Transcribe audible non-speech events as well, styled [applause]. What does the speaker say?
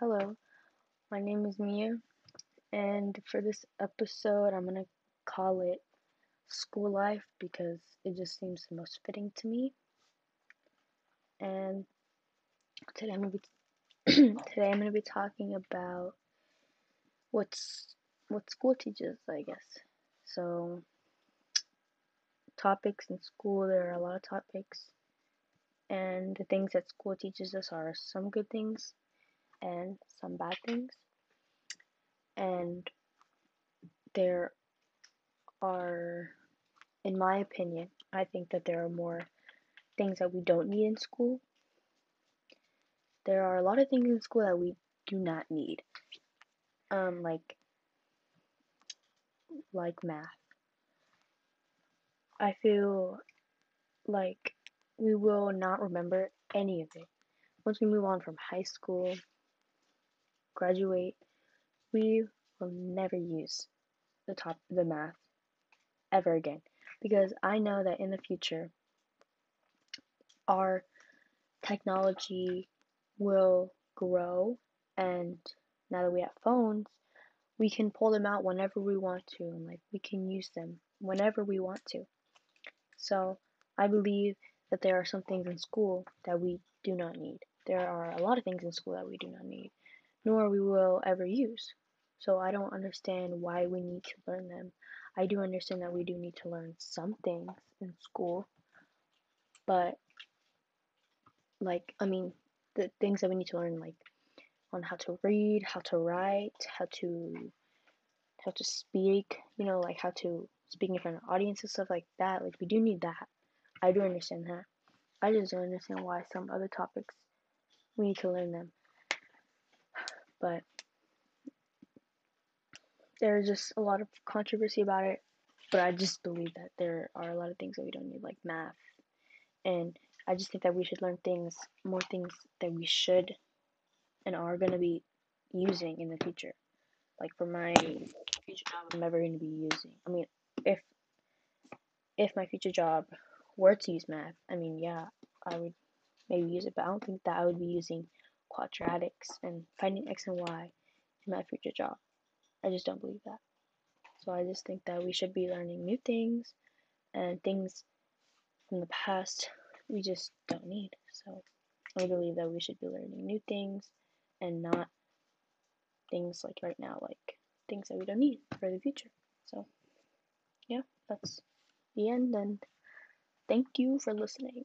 Hello, my name is Mia, and for this episode, I'm gonna call it School Life because it just seems the most fitting to me. And today I'm gonna be [clears throat] today I'm gonna be talking about what's what school teaches, I guess. So, topics in school, there are a lot of topics, and the things that school teaches us are some good things and some bad things. And there are, in my opinion, I think that there are more things that we don't need in school. There are a lot of things in school that we do not need. Um, like like math. I feel like we will not remember any of it. Once we move on from high school, graduate, we will never use the top the math ever again. Because I know that in the future our technology will grow and now that we have phones we can pull them out whenever we want to and like we can use them whenever we want to. So i believe that there are some things in school that we do not need. There are a lot of things in school that we do not need nor we will ever use so i don't understand why we need to learn them i do understand that we do need to learn some things in school but like i mean the things that we need to learn like on how to read how to write how to how to speak, you know, like how to speak in front of audience and stuff like that. Like we do need that. I do understand that. I just don't understand why some other topics we need to learn them. But there's just a lot of controversy about it. But I just believe that there are a lot of things that we don't need, like math. And I just think that we should learn things, more things that we should and are going to be using in the future. Like for my future job I'm never going to be using. I mean, if if my future job were to use math, I mean, yeah, I would maybe use it, but I don't think that I would be using quadratics and finding x and y in my future job. I just don't believe that. So I just think that we should be learning new things and things from the past we just don't need. So I believe that we should be learning new things and not things like right now, like things that we don't need for the future. So, yeah, that's the end, and thank you for listening.